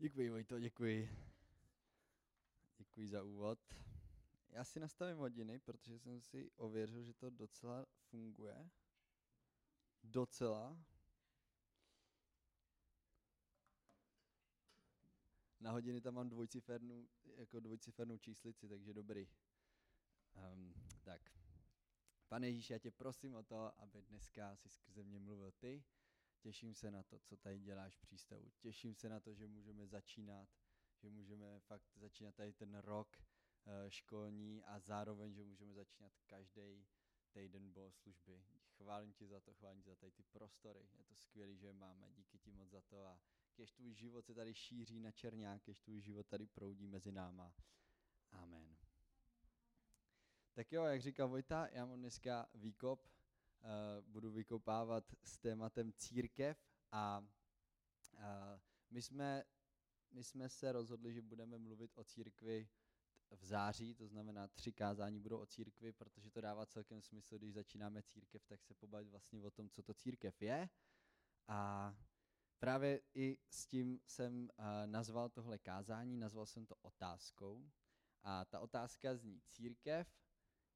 Děkuji, Vojto, děkuji. Děkuji za úvod. Já si nastavím hodiny, protože jsem si ověřil, že to docela funguje. Docela. Na hodiny tam mám dvojcifernou, jako dvojcifernou číslici, takže dobrý. Um, tak. Pane Ježíš, já tě prosím o to, aby dneska si skrze mě mluvil ty. Těším se na to, co tady děláš v přístavu. Těším se na to, že můžeme začínat, že můžeme fakt začínat tady ten rok uh, školní a zároveň, že můžeme začínat každý týden bohoslužby. Chválím ti za to, chválím ti za tady ty prostory. Je to skvělé, že je máme. Díky ti moc za to a kež tvůj život se tady šíří na černák, kež tvůj život tady proudí mezi náma. Amen. Tak jo, jak říkal Vojta, já mám dneska výkop, budu vykopávat s tématem církev a uh, my, jsme, my jsme se rozhodli, že budeme mluvit o církvi v září, to znamená tři kázání budou o církvi, protože to dává celkem smysl, když začínáme církev, tak se pobavit vlastně o tom, co to církev je. A právě i s tím jsem uh, nazval tohle kázání, nazval jsem to otázkou. A ta otázka zní církev,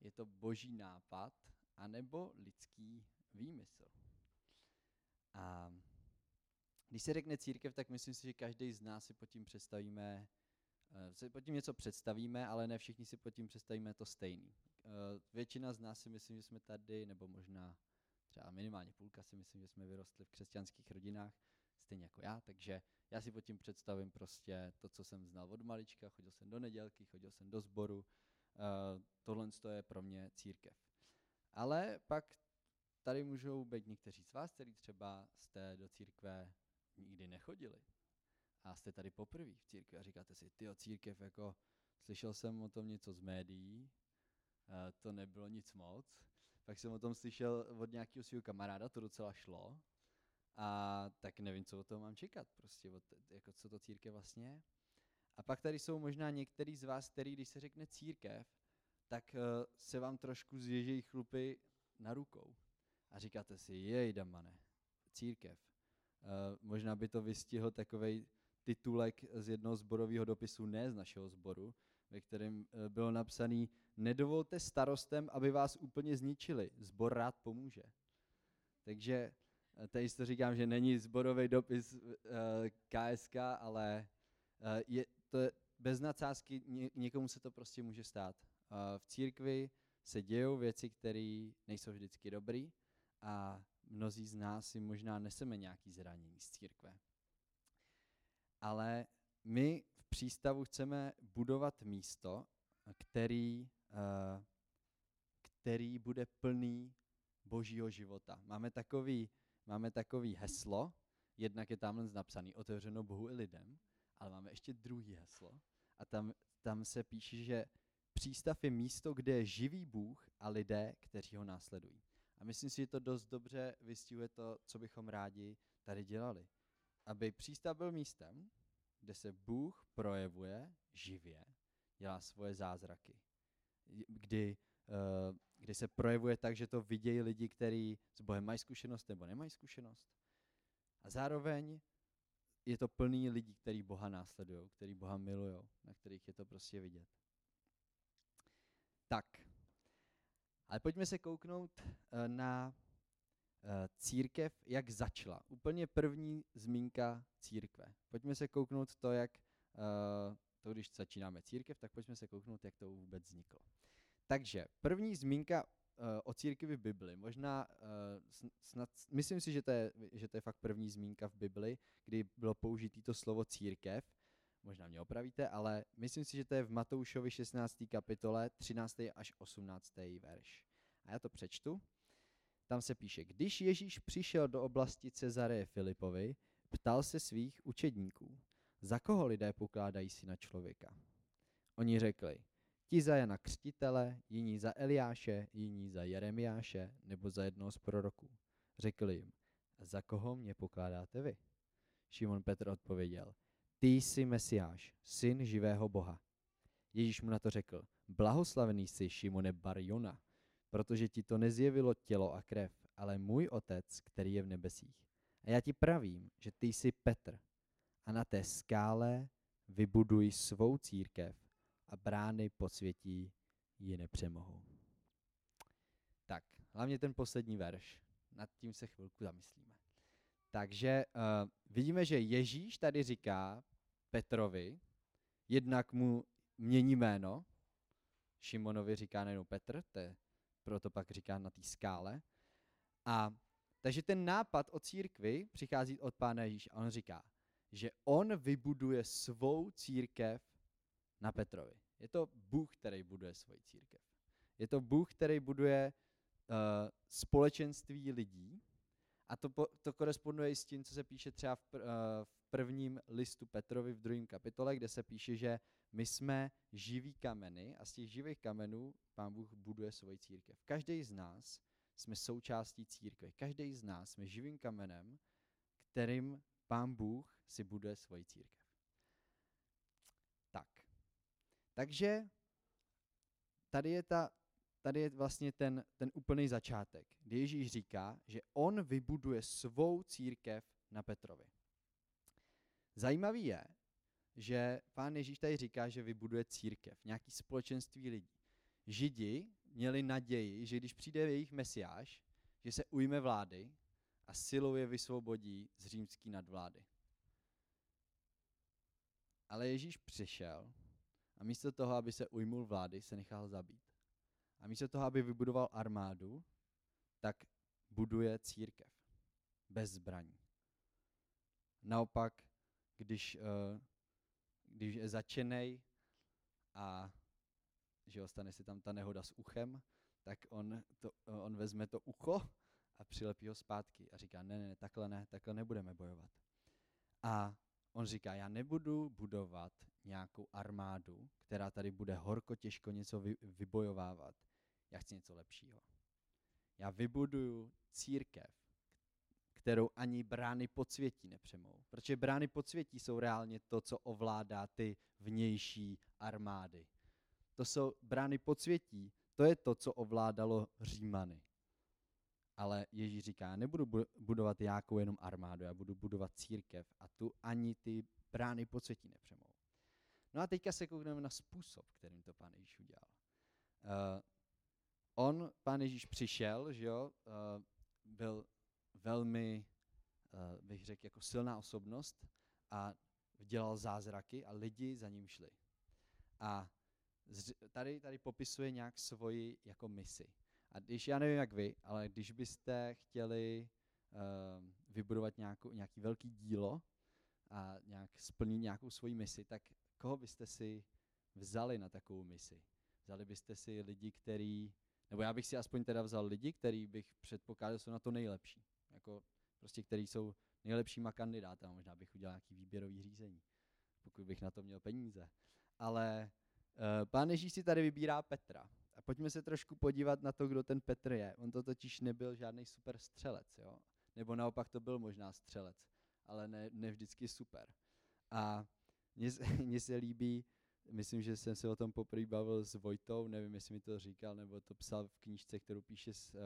je to boží nápad, anebo lidský výmysl. A když se řekne církev, tak myslím si, že každý z nás si pod tím představíme, uh, si pod tím něco představíme, ale ne všichni si pod tím představíme to stejný. Uh, většina z nás si myslím, že jsme tady, nebo možná třeba minimálně půlka si myslím, že jsme vyrostli v křesťanských rodinách, stejně jako já, takže já si pod tím představím prostě to, co jsem znal od malička, chodil jsem do nedělky, chodil jsem do sboru, uh, tohle je pro mě církev. Ale pak tady můžou být někteří z vás, kteří třeba jste do církve nikdy nechodili. A jste tady poprvé v církvi a říkáte si, ty církev, jako slyšel jsem o tom něco z médií, to nebylo nic moc, pak jsem o tom slyšel od nějakého svého kamaráda, to docela šlo, a tak nevím, co o toho mám čekat, prostě, od, jako co to církev vlastně je. A pak tady jsou možná některý z vás, který, když se řekne církev, tak uh, se vám trošku zježejí chlupy na rukou. A říkáte si, jej damane, církev. Uh, možná by to vystihl takový titulek z jednoho zborového dopisu, ne z našeho zboru, ve kterém uh, bylo napsaný Nedovolte starostem, aby vás úplně zničili, zbor rád pomůže. Takže tady to říkám, že není zborový dopis KSK, ale je, to bez nadsázky ně, někomu se to prostě může stát. Uh, v církvi se dějou věci, které nejsou vždycky dobré a mnozí z nás si možná neseme nějaký zranění z církve. Ale my v přístavu chceme budovat místo, který, uh, který bude plný božího života. Máme takový, máme takový heslo, jednak je tam napsaný otevřeno Bohu i lidem, ale máme ještě druhý heslo a tam, tam se píše, že přístav je místo, kde je živý Bůh a lidé, kteří ho následují. A myslím si, že to dost dobře vystihuje to, co bychom rádi tady dělali. Aby přístav byl místem, kde se Bůh projevuje živě, dělá svoje zázraky. Kdy, uh, kdy se projevuje tak, že to vidějí lidi, kteří s Bohem mají zkušenost nebo nemají zkušenost. A zároveň je to plný lidí, kteří Boha následují, kteří Boha milují, na kterých je to prostě vidět. Tak, ale pojďme se kouknout uh, na uh, církev, jak začala. Úplně první zmínka církve. Pojďme se kouknout to, jak uh, to, když začínáme církev, tak pojďme se kouknout, jak to vůbec vzniklo. Takže první zmínka o církvi v Bibli. Možná, snad, myslím si, že to, je, že to je fakt první zmínka v Bibli, kdy bylo použité to slovo církev. Možná mě opravíte, ale myslím si, že to je v Matoušovi 16. kapitole 13. až 18. verš. A já to přečtu. Tam se píše, když Ježíš přišel do oblasti Cezareje Filipovi, ptal se svých učedníků, za koho lidé pokládají si na člověka. Oni řekli, ti za Jana Křtitele, jiní za Eliáše, jiní za Jeremiáše nebo za jednoho z proroků. Řekli jim, za koho mě pokládáte vy? Šimon Petr odpověděl, ty jsi Mesiáš, syn živého Boha. Ježíš mu na to řekl, blahoslavený jsi Šimone Barjona, protože ti to nezjevilo tělo a krev, ale můj otec, který je v nebesích. A já ti pravím, že ty jsi Petr a na té skále vybuduj svou církev a brány podsvětí ji nepřemohou. Tak, hlavně ten poslední verš. Nad tím se chvilku zamyslíme. Takže uh, vidíme, že Ježíš tady říká Petrovi, jednak mu mění jméno, Šimonovi říká nejenom Petr, to je, proto pak říká na té skále. A takže ten nápad o církvi přichází od Pána Ježíše a on říká, že on vybuduje svou církev na Petrovi. Je to Bůh, který buduje svoji církev. Je to Bůh, který buduje uh, společenství lidí. A to, to koresponduje i s tím, co se píše třeba v, uh, v prvním listu Petrovi v druhém kapitole, kde se píše, že my jsme živí kameny a z těch živých kamenů pán Bůh buduje svoji církev. Každý z nás jsme součástí církve. Každý z nás jsme živým kamenem, kterým pán Bůh si buduje svoji církev. Tak. Takže tady je, ta, tady je vlastně ten, ten úplný začátek, kdy Ježíš říká, že on vybuduje svou církev na Petrovi. Zajímavý je, že pán Ježíš tady říká, že vybuduje církev, nějaký společenství lidí. Židi měli naději, že když přijde jejich mesiáš, že se ujme vlády a silou je vysvobodí z římský nadvlády. Ale Ježíš přišel a místo toho, aby se ujmul vlády, se nechal zabít. A místo toho, aby vybudoval armádu, tak buduje církev bez zbraní. Naopak, když, uh, když je začenej a že ostane si tam ta nehoda s uchem, tak on, to, on vezme to ucho a přilepí ho zpátky a říká, ne, ne, takhle ne, takhle nebudeme bojovat. A on říká, já nebudu budovat nějakou armádu, která tady bude horko těžko něco vy, vybojovávat. Já chci něco lepšího. Já vybuduju církev, kterou ani brány podsvětí nepřemou. Protože brány podsvětí jsou reálně to, co ovládá ty vnější armády. To jsou brány podsvětí, to je to, co ovládalo Římany. Ale Ježíš říká, nebudu budovat jákou jenom armádu, já budu budovat církev a tu ani ty brány podsvětí nepřemou. No a teďka se koukneme na způsob, kterým to pán Ježíš udělal. Uh, on, pán Ježíš přišel, že jo, uh, byl velmi, uh, bych řekl, jako silná osobnost a dělal zázraky a lidi za ním šli. A tady, tady popisuje nějak svoji jako misi. A když, já nevím jak vy, ale když byste chtěli uh, vybudovat nějakou, nějaký velký dílo a nějak splnit nějakou svoji misi, tak koho byste si vzali na takovou misi? Vzali byste si lidi, který, nebo já bych si aspoň teda vzal lidi, který bych předpokládal, jsou na to nejlepší. Jako prostě, který jsou nejlepšíma kandidáty. Možná bych udělal nějaký výběrový řízení, pokud bych na to měl peníze. Ale uh, pán Ježíš si tady vybírá Petra. A pojďme se trošku podívat na to, kdo ten Petr je. On to totiž nebyl žádný super střelec, jo? Nebo naopak to byl možná střelec, ale ne, ne vždycky super. A mně, se líbí, myslím, že jsem se o tom poprvé bavil s Vojtou, nevím, jestli mi to říkal, nebo to psal v knížce, kterou píše s, uh,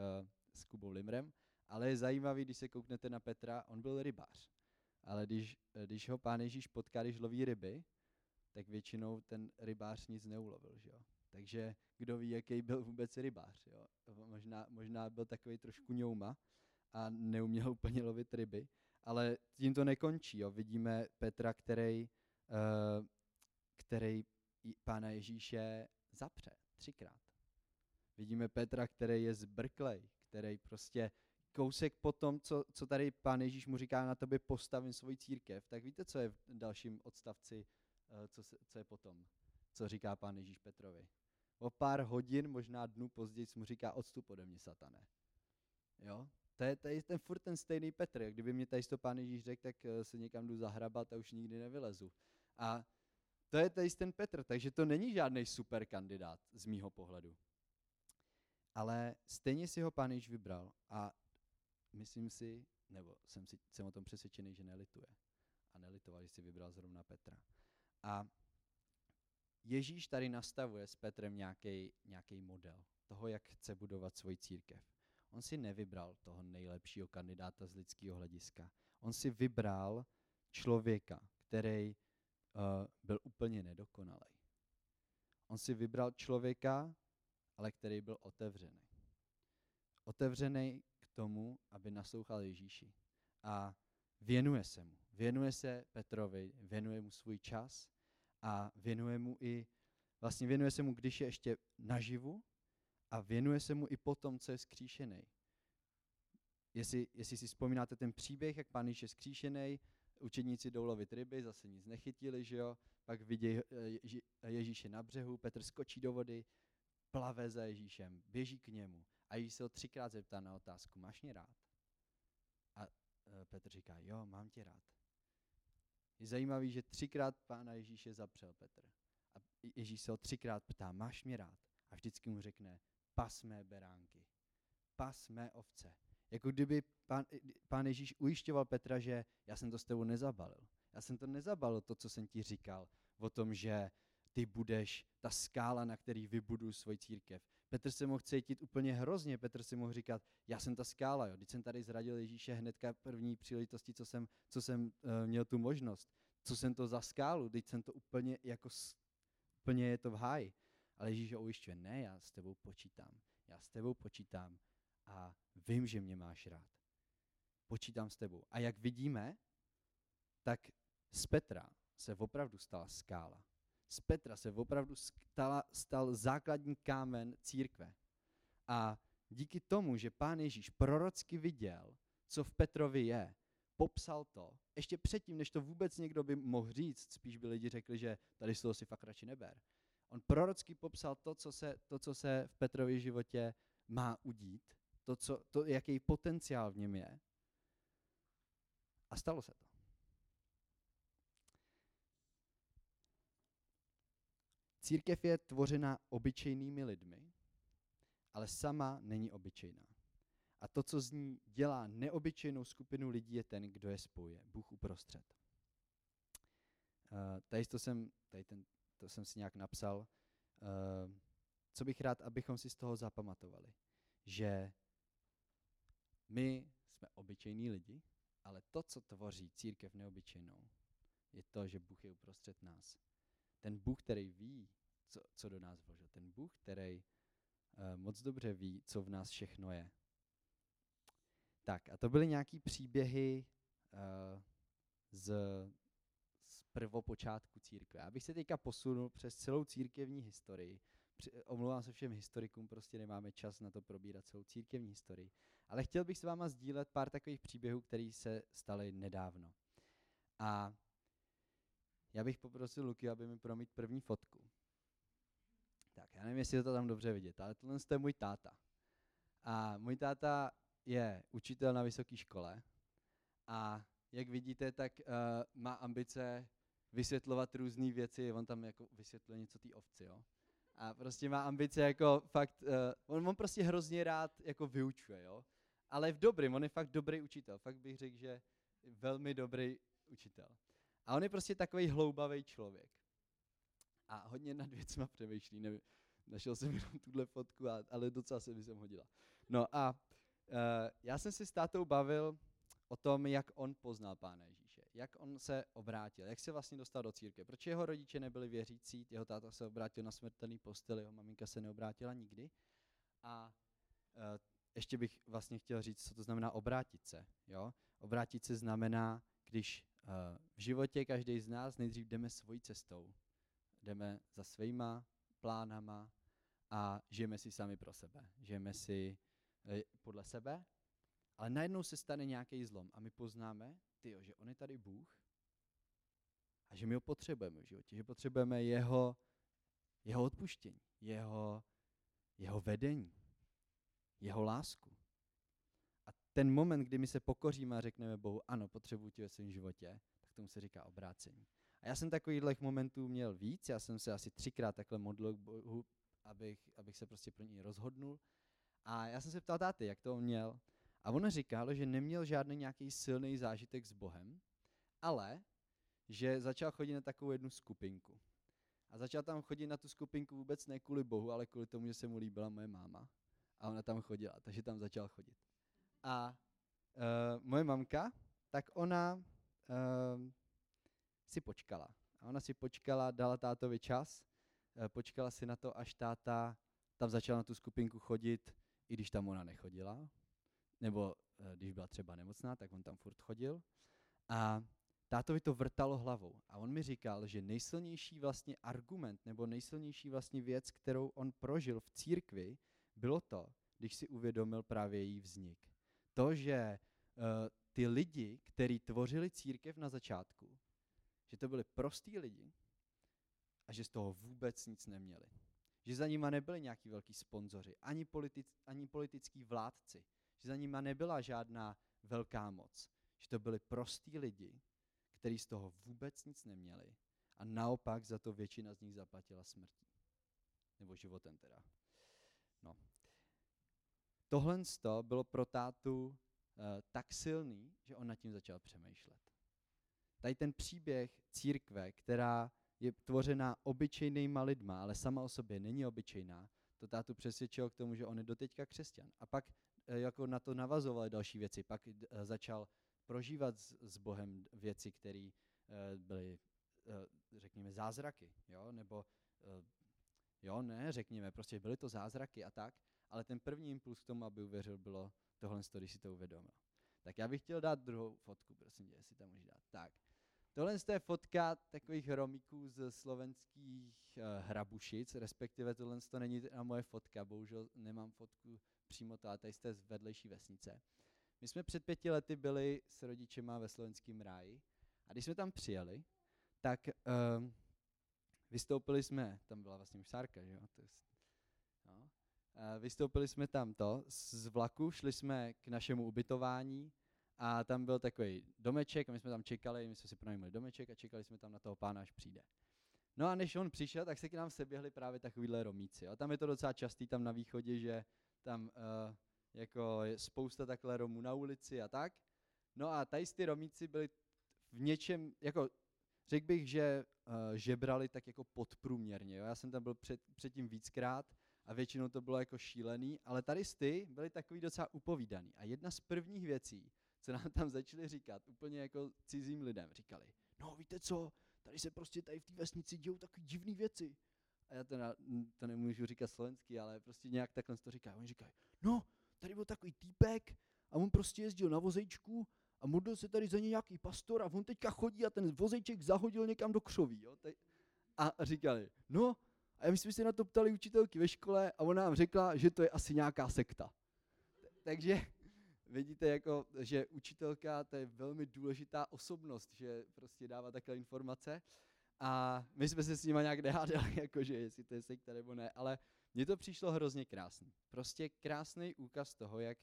s Kubou Limrem, ale je zajímavý, když se kouknete na Petra, on byl rybář. Ale když, když ho pán Ježíš potká, když loví ryby, tak většinou ten rybář nic neulovil, že jo? Takže kdo ví, jaký byl vůbec rybář. Jo? Možná, možná byl takový trošku ňouma a neuměl úplně lovit ryby, ale tím to nekončí. Jo? Vidíme Petra, který, uh, který pána Ježíše zapře třikrát. Vidíme Petra, který je zbrklej, který prostě kousek po tom, co, co tady pán Ježíš mu říká, na tobě postavím svoji církev, tak víte, co je v dalším odstavci, uh, co, se, co je potom, co říká pán Ježíš Petrovi o pár hodin, možná dnů později mu říká odstup ode mě, satane. Jo? To je, to je ten furt ten stejný Petr. Kdyby mě tady to pán Ježíš řekl, tak eh, se někam jdu zahrabat a už nikdy nevylezu. A to je tady ten Petr, takže to není žádný super kandidát z mýho pohledu. Ale stejně si ho pán vybral a myslím si, nebo jsem, si, jsem o tom přesvědčený, že nelituje. A nelitoval, že si vybral zrovna Petra. A Ježíš tady nastavuje s Petrem nějaký model toho, jak chce budovat svoji církev. On si nevybral toho nejlepšího kandidáta z lidského hlediska. On si vybral člověka, který byl úplně nedokonalý. On si vybral člověka, ale který byl otevřený. Otevřený k tomu, aby naslouchal Ježíši. A věnuje se mu. Věnuje se Petrovi, věnuje mu svůj čas a věnuje mu i, vlastně věnuje se mu, když je ještě naživu a věnuje se mu i potom, co je skříšený. Jestli, jestli si vzpomínáte ten příběh, jak pán Ježíš je skříšený, učedníci jdou lovit ryby, zase nic nechytili, že jo, pak vidějí eh, Ježíše na břehu, Petr skočí do vody, plave za Ježíšem, běží k němu a Ježíš se ho třikrát zeptá na otázku, máš mě rád? A eh, Petr říká, jo, mám tě rád. Je zajímavý, že třikrát pána Ježíše zapřel Petr. A Ježíš se ho třikrát ptá, máš mě rád? A vždycky mu řekne, pas mé beránky, pas mé ovce. Jako kdyby pán, pán Ježíš ujišťoval Petra, že já jsem to s tebou nezabalil. Já jsem to nezabalil, to, co jsem ti říkal, o tom, že ty budeš ta skála, na který vybudu svoji církev. Petr se mohl cítit úplně hrozně, Petr si mohl říkat, já jsem ta skála, jo. Když jsem tady zradil Ježíše hnedka první příležitosti, co jsem, co jsem uh, měl tu možnost. Co jsem to za skálu, teď jsem to úplně jako, úplně je to v háji. Ale Ježíš ho ujišťuje, ne, já s tebou počítám. Já s tebou počítám a vím, že mě máš rád. Počítám s tebou. A jak vidíme, tak z Petra se opravdu stala skála. Z Petra se opravdu stala, stal základní kámen církve. A díky tomu, že pán Ježíš prorocky viděl, co v Petrovi je, popsal to, ještě předtím, než to vůbec někdo by mohl říct, spíš by lidi řekli, že tady z toho si fakt radši neber. On prorocky popsal to, co se, to, co se v Petrově životě má udít, to, co, to, jaký potenciál v něm je. A stalo se to. Církev je tvořena obyčejnými lidmi, ale sama není obyčejná. A to, co z ní dělá neobyčejnou skupinu lidí, je ten, kdo je spojuje. Bůh uprostřed. Uh, tady, to jsem, tady ten, to jsem si nějak napsal. Uh, co bych rád, abychom si z toho zapamatovali. Že my jsme obyčejní lidi, ale to, co tvoří církev neobyčejnou, je to, že Bůh je uprostřed nás. Ten Bůh, který ví, co, co do nás vložil. Ten Bůh, který uh, moc dobře ví, co v nás všechno je. Tak a to byly nějaký příběhy uh, z, z prvopočátku církve. Abych se teďka posunul přes celou církevní historii. Při, omlouvám se všem historikům, prostě nemáme čas na to probírat celou církevní historii. Ale chtěl bych s váma sdílet pár takových příběhů, které se staly nedávno. A já bych poprosil Luky, aby mi promít první fotku. Tak, já nevím, jestli je to tam dobře vidět, ale tohle je můj táta. A můj táta je učitel na vysoké škole a jak vidíte, tak uh, má ambice vysvětlovat různé věci, on tam jako vysvětluje něco té ovci, jo. A prostě má ambice jako fakt, uh, on, on prostě hrozně rád jako vyučuje, jo. Ale v dobrým, on je fakt dobrý učitel, fakt bych řekl, že velmi dobrý učitel. A on je prostě takový hloubavý člověk. A hodně nad věcma přemýšlí, nevím, našel jsem jenom tuhle fotku, a, ale docela se mi sem hodila. No a Uh, já jsem si s tátou bavil o tom, jak on poznal Pána Ježíše, jak on se obrátil, jak se vlastně dostal do církve. Proč jeho rodiče nebyli věřící, jeho táta se obrátil na smrtelný postel, jeho maminka se neobrátila nikdy. A uh, ještě bych vlastně chtěl říct, co to znamená obrátit se. Jo? Obrátit se znamená, když uh, v životě každý z nás nejdřív jdeme svojí cestou, jdeme za svýma plánama a žijeme si sami pro sebe. Žijeme si Eh, podle sebe, ale najednou se stane nějaký zlom a my poznáme, tyjo, že on je tady Bůh a že my ho potřebujeme v životě, že potřebujeme jeho, jeho odpuštění, jeho, jeho vedení, jeho lásku. A ten moment, kdy my se pokoříme a řekneme Bohu, ano, potřebuji tě ve svém životě, tak tomu se říká obrácení. A já jsem takových momentů měl víc, já jsem se asi třikrát takhle modlil k Bohu, abych, abych se prostě pro něj rozhodnul. A já jsem se ptal táty, jak to on měl. A on říkal, že neměl žádný nějaký silný zážitek s Bohem, ale že začal chodit na takovou jednu skupinku. A začal tam chodit na tu skupinku vůbec ne kvůli Bohu, ale kvůli tomu, že se mu líbila moje máma. A ona tam chodila, takže tam začal chodit. A uh, moje mamka, tak ona uh, si počkala. A ona si počkala, dala tátovi čas, eh, počkala si na to, až táta tam začal na tu skupinku chodit, i když tam ona nechodila, nebo eh, když byla třeba nemocná, tak on tam furt chodil. A tátovi to vrtalo hlavou. A on mi říkal, že nejsilnější vlastně argument, nebo nejsilnější vlastně věc, kterou on prožil v církvi, bylo to, když si uvědomil právě její vznik. To, že uh, ty lidi, kteří tvořili církev na začátku, že to byli prostí lidi a že z toho vůbec nic neměli. Že za nima nebyli nějaký velký sponzoři, ani, politic, ani politický vládci, že za nima nebyla žádná velká moc, že to byli prostí lidi, kteří z toho vůbec nic neměli a naopak za to většina z nich zaplatila smrtí. Nebo životem teda. Tohle bylo pro tátu uh, tak silný, že on nad tím začal přemýšlet. Tady ten příběh církve, která je tvořená obyčejnýma lidma, ale sama o sobě není obyčejná, to tátu přesvědčilo k tomu, že on je doteďka křesťan. A pak eh, jako na to navazovaly další věci. Pak eh, začal prožívat s, Bohem věci, které byly, řekněme, zázraky, jo, nebo jo, ne, řekněme, prostě byly to zázraky a tak, ale ten první impuls k tomu, aby uvěřil, bylo tohle, když si to uvědomil. Tak já bych chtěl dát druhou fotku, prosím tě, jestli tam můžeš dát. Tak. Tohle je fotka takových romíků z slovenských uh, hrabušic, respektive tohle to není na moje fotka, bohužel nemám fotku přímo to, ale tady jste z vedlejší vesnice. My jsme před pěti lety byli s rodičema ve slovenském ráji a když jsme tam přijeli, tak uh, vystoupili jsme, tam byla vlastně už Sárka, že jo? To je, no. Uh, vystoupili jsme tam to z vlaku, šli jsme k našemu ubytování a tam byl takový domeček a my jsme tam čekali, my jsme si pronajímali domeček a čekali jsme tam na toho pána, až přijde. No a než on přišel, tak se k nám seběhli právě takovýhle romíci. A tam je to docela častý tam na východě, že tam uh, jako je spousta takhle Romů na ulici a tak. No a tady ty Romíci byli v něčem, jako řekl bych, že uh, žebrali tak jako podprůměrně. Jo? Já jsem tam byl před, předtím víckrát a většinou to bylo jako šílený, ale tady ty byli takový docela upovídaný. A jedna z prvních věcí, co nám tam začali říkat, úplně jako cizím lidem, říkali, no víte co, tady se prostě tady v té vesnici dějou takové divné věci. A já to, to nemůžu říkat slovensky, ale prostě nějak takhle to říká. Oni říkají, no, tady byl takový týpek a on prostě jezdil na vozejčku a modlil se tady za ně nějaký pastor a on teďka chodí a ten vozejček zahodil někam do křoví. Jo? A říkali, no, a my jsme se na to ptali učitelky ve škole a ona nám řekla, že to je asi nějaká sekta. Takže vidíte, jako, že učitelka to je velmi důležitá osobnost, že prostě dává takové informace. A my jsme se s nima nějak nehádali, jakože jestli to je sekta nebo ne, ale mně to přišlo hrozně krásný. Prostě krásný úkaz toho, jak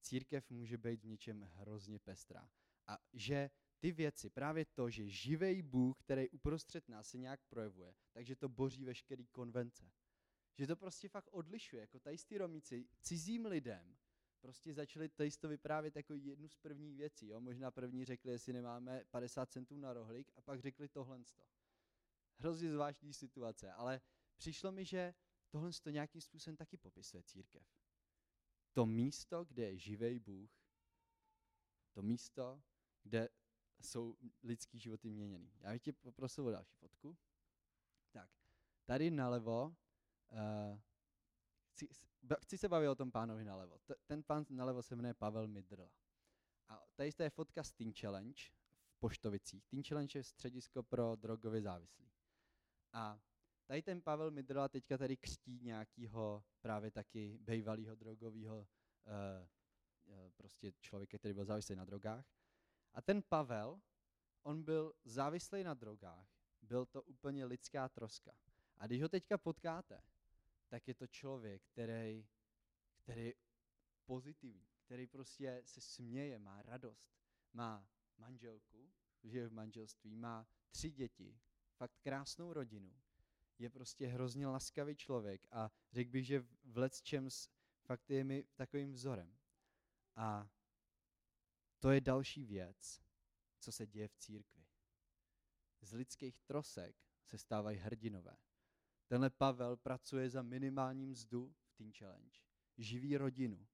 církev může být v něčem hrozně pestrá. A že ty věci, právě to, že živej Bůh, který uprostřed nás se nějak projevuje, takže to boří veškerý konvence. Že to prostě fakt odlišuje, jako tady ty romíci cizím lidem prostě začali tady to vyprávět jako jednu z prvních věcí. Jo? Možná první řekli, jestli nemáme 50 centů na rohlík a pak řekli tohle. Hrozně zvláštní situace, ale přišlo mi, že tohle to nějakým způsobem taky popisuje církev. To místo, kde je živej Bůh, to místo, kde jsou lidský životy měněný. Já bych tě poprosil o další fotku. Tak, tady nalevo, uh, chci, chci se bavit o tom pánovi nalevo. T- ten pán nalevo se jmenuje Pavel Midrla. A tady je fotka z Teen Challenge v Poštovicích. Teen Challenge je středisko pro drogově závislí. A Tady ten Pavel Midrla teďka tady křtí nějakého právě taky bejvalého drogového uh, uh, prostě člověka, který byl závislý na drogách. A ten Pavel, on byl závislý na drogách, byl to úplně lidská troska. A když ho teďka potkáte, tak je to člověk, který, který je pozitivní, který prostě se směje, má radost, má manželku, žije v manželství, má tři děti, fakt krásnou rodinu je prostě hrozně laskavý člověk a řekl bych, že v let čem fakt je mi takovým vzorem. A to je další věc, co se děje v církvi. Z lidských trosek se stávají hrdinové. Tenhle Pavel pracuje za minimální mzdu v Teen Challenge. Živí rodinu.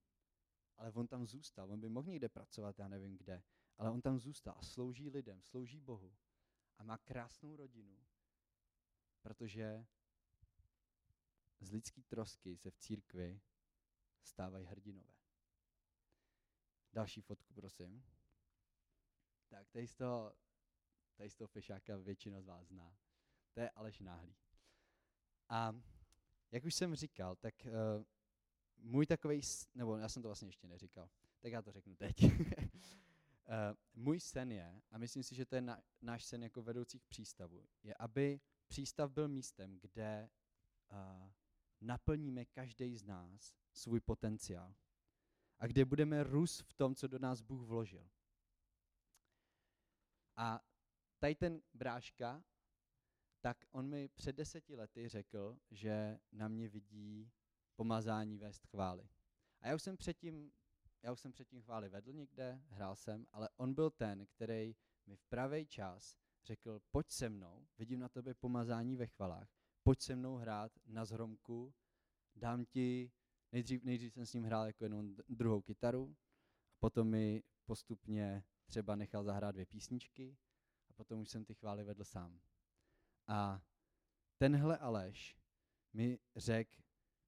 Ale on tam zůstal. On by mohl někde pracovat, já nevím kde. Ale on tam zůstal a slouží lidem, slouží Bohu. a má krásnou rodinu, protože z lidský trosky se v církvi stávají hrdinové. Další fotku, prosím. Tak, tady z toho, tady z toho fešáka většina z vás zná. To je Aleš Náhlý. A jak už jsem říkal, tak uh, můj takový, nebo já jsem to vlastně ještě neříkal, tak já to řeknu teď. uh, můj sen je, a myslím si, že to je na, náš sen jako vedoucích přístavů, je, aby přístav byl místem, kde uh, naplníme každý z nás svůj potenciál a kde budeme růst v tom, co do nás Bůh vložil. A tady ten bráška, tak on mi před deseti lety řekl, že na mě vidí pomazání vést chvály. A já už jsem předtím, já už jsem předtím chvály vedl někde, hrál jsem, ale on byl ten, který mi v pravý čas řekl, pojď se mnou, vidím na tebe pomazání ve chvalách, pojď se mnou hrát na zhromku, dám ti, nejdřív, nejdřív jsem s ním hrál jako jenom druhou kytaru, a potom mi postupně třeba nechal zahrát dvě písničky a potom už jsem ty chvály vedl sám. A tenhle Aleš mi řekl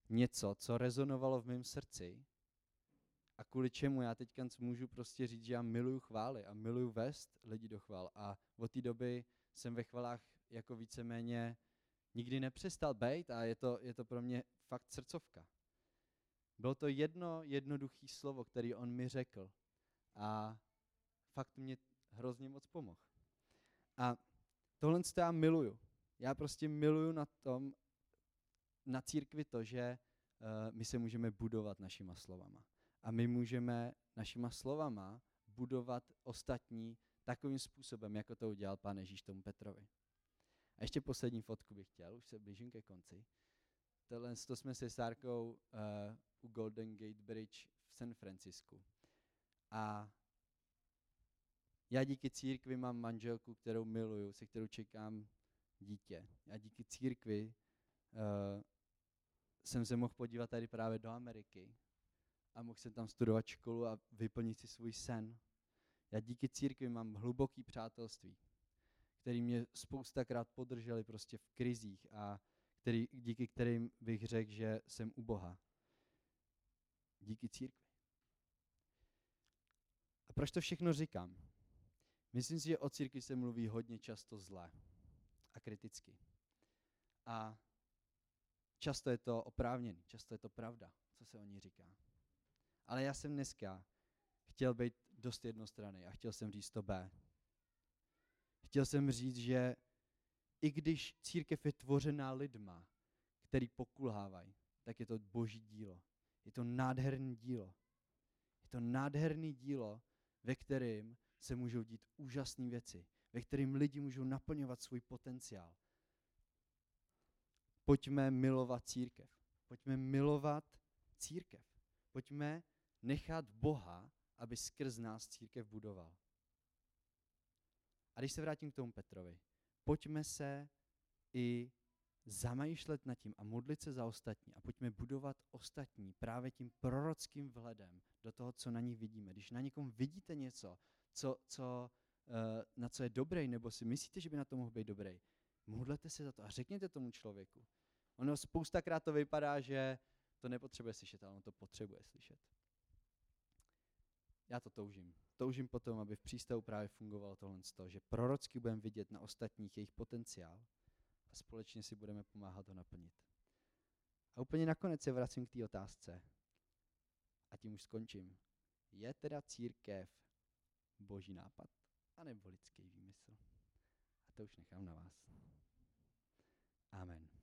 něco, co rezonovalo v mém srdci a kvůli čemu já teď můžu prostě říct, že já miluju chvály a miluju vést lidi do chvál. A od té doby jsem ve chvalách jako víceméně nikdy nepřestal být a je to, je to pro mě fakt srdcovka. Bylo to jedno jednoduché slovo, který on mi řekl a fakt mě hrozně moc pomohl. A tohle já miluju. Já prostě miluju na tom, na církvi to, že uh, my se můžeme budovat našima slovama. A my můžeme našima slovama budovat ostatní takovým způsobem, jako to udělal pán Ježíš tomu Petrovi. A ještě poslední fotku bych chtěl, už se blížím ke konci. Tohle to jsme se Sárkou uh, u Golden Gate Bridge v San Francisku. A já díky církvi mám manželku, kterou miluju, se kterou čekám dítě. Já díky církvi uh, jsem se mohl podívat tady právě do Ameriky a mohl jsem tam studovat školu a vyplnit si svůj sen. Já díky církvi mám hluboký přátelství, který mě spoustakrát podrželi prostě v krizích a který, díky kterým bych řekl, že jsem u Boha. Díky církvi. A proč to všechno říkám? Myslím si, že o církvi se mluví hodně často zlé a kriticky. A často je to oprávněný, často je to pravda, co se o ní říká. Ale já jsem dneska chtěl být dost jednostranný a chtěl jsem říct to B. Chtěl jsem říct, že i když církev je tvořená lidma, který pokulhávají, tak je to boží dílo. Je to nádherný dílo. Je to nádherný dílo, ve kterém se můžou dít úžasné věci, ve kterým lidi můžou naplňovat svůj potenciál. Pojďme milovat církev. Pojďme milovat církev. Pojďme nechat Boha, aby skrz nás církev budoval. A když se vrátím k tomu Petrovi, pojďme se i zamýšlet nad tím a modlit se za ostatní a pojďme budovat ostatní právě tím prorockým vhledem do toho, co na nich vidíme. Když na někom vidíte něco, co, co, uh, na co je dobrý, nebo si myslíte, že by na to mohl být dobrý, modlete se za to a řekněte tomu člověku. Ono spoustakrát to vypadá, že to nepotřebuje slyšet, ale on to potřebuje slyšet. Já to toužím. Toužím potom, aby v přístavu právě fungovalo tohle, že prorocky budeme vidět na ostatních jejich potenciál a společně si budeme pomáhat ho naplnit. A úplně nakonec se vracím k té otázce. A tím už skončím. Je teda církev boží nápad, anebo lidský výmysl? A to už nechám na vás. Amen.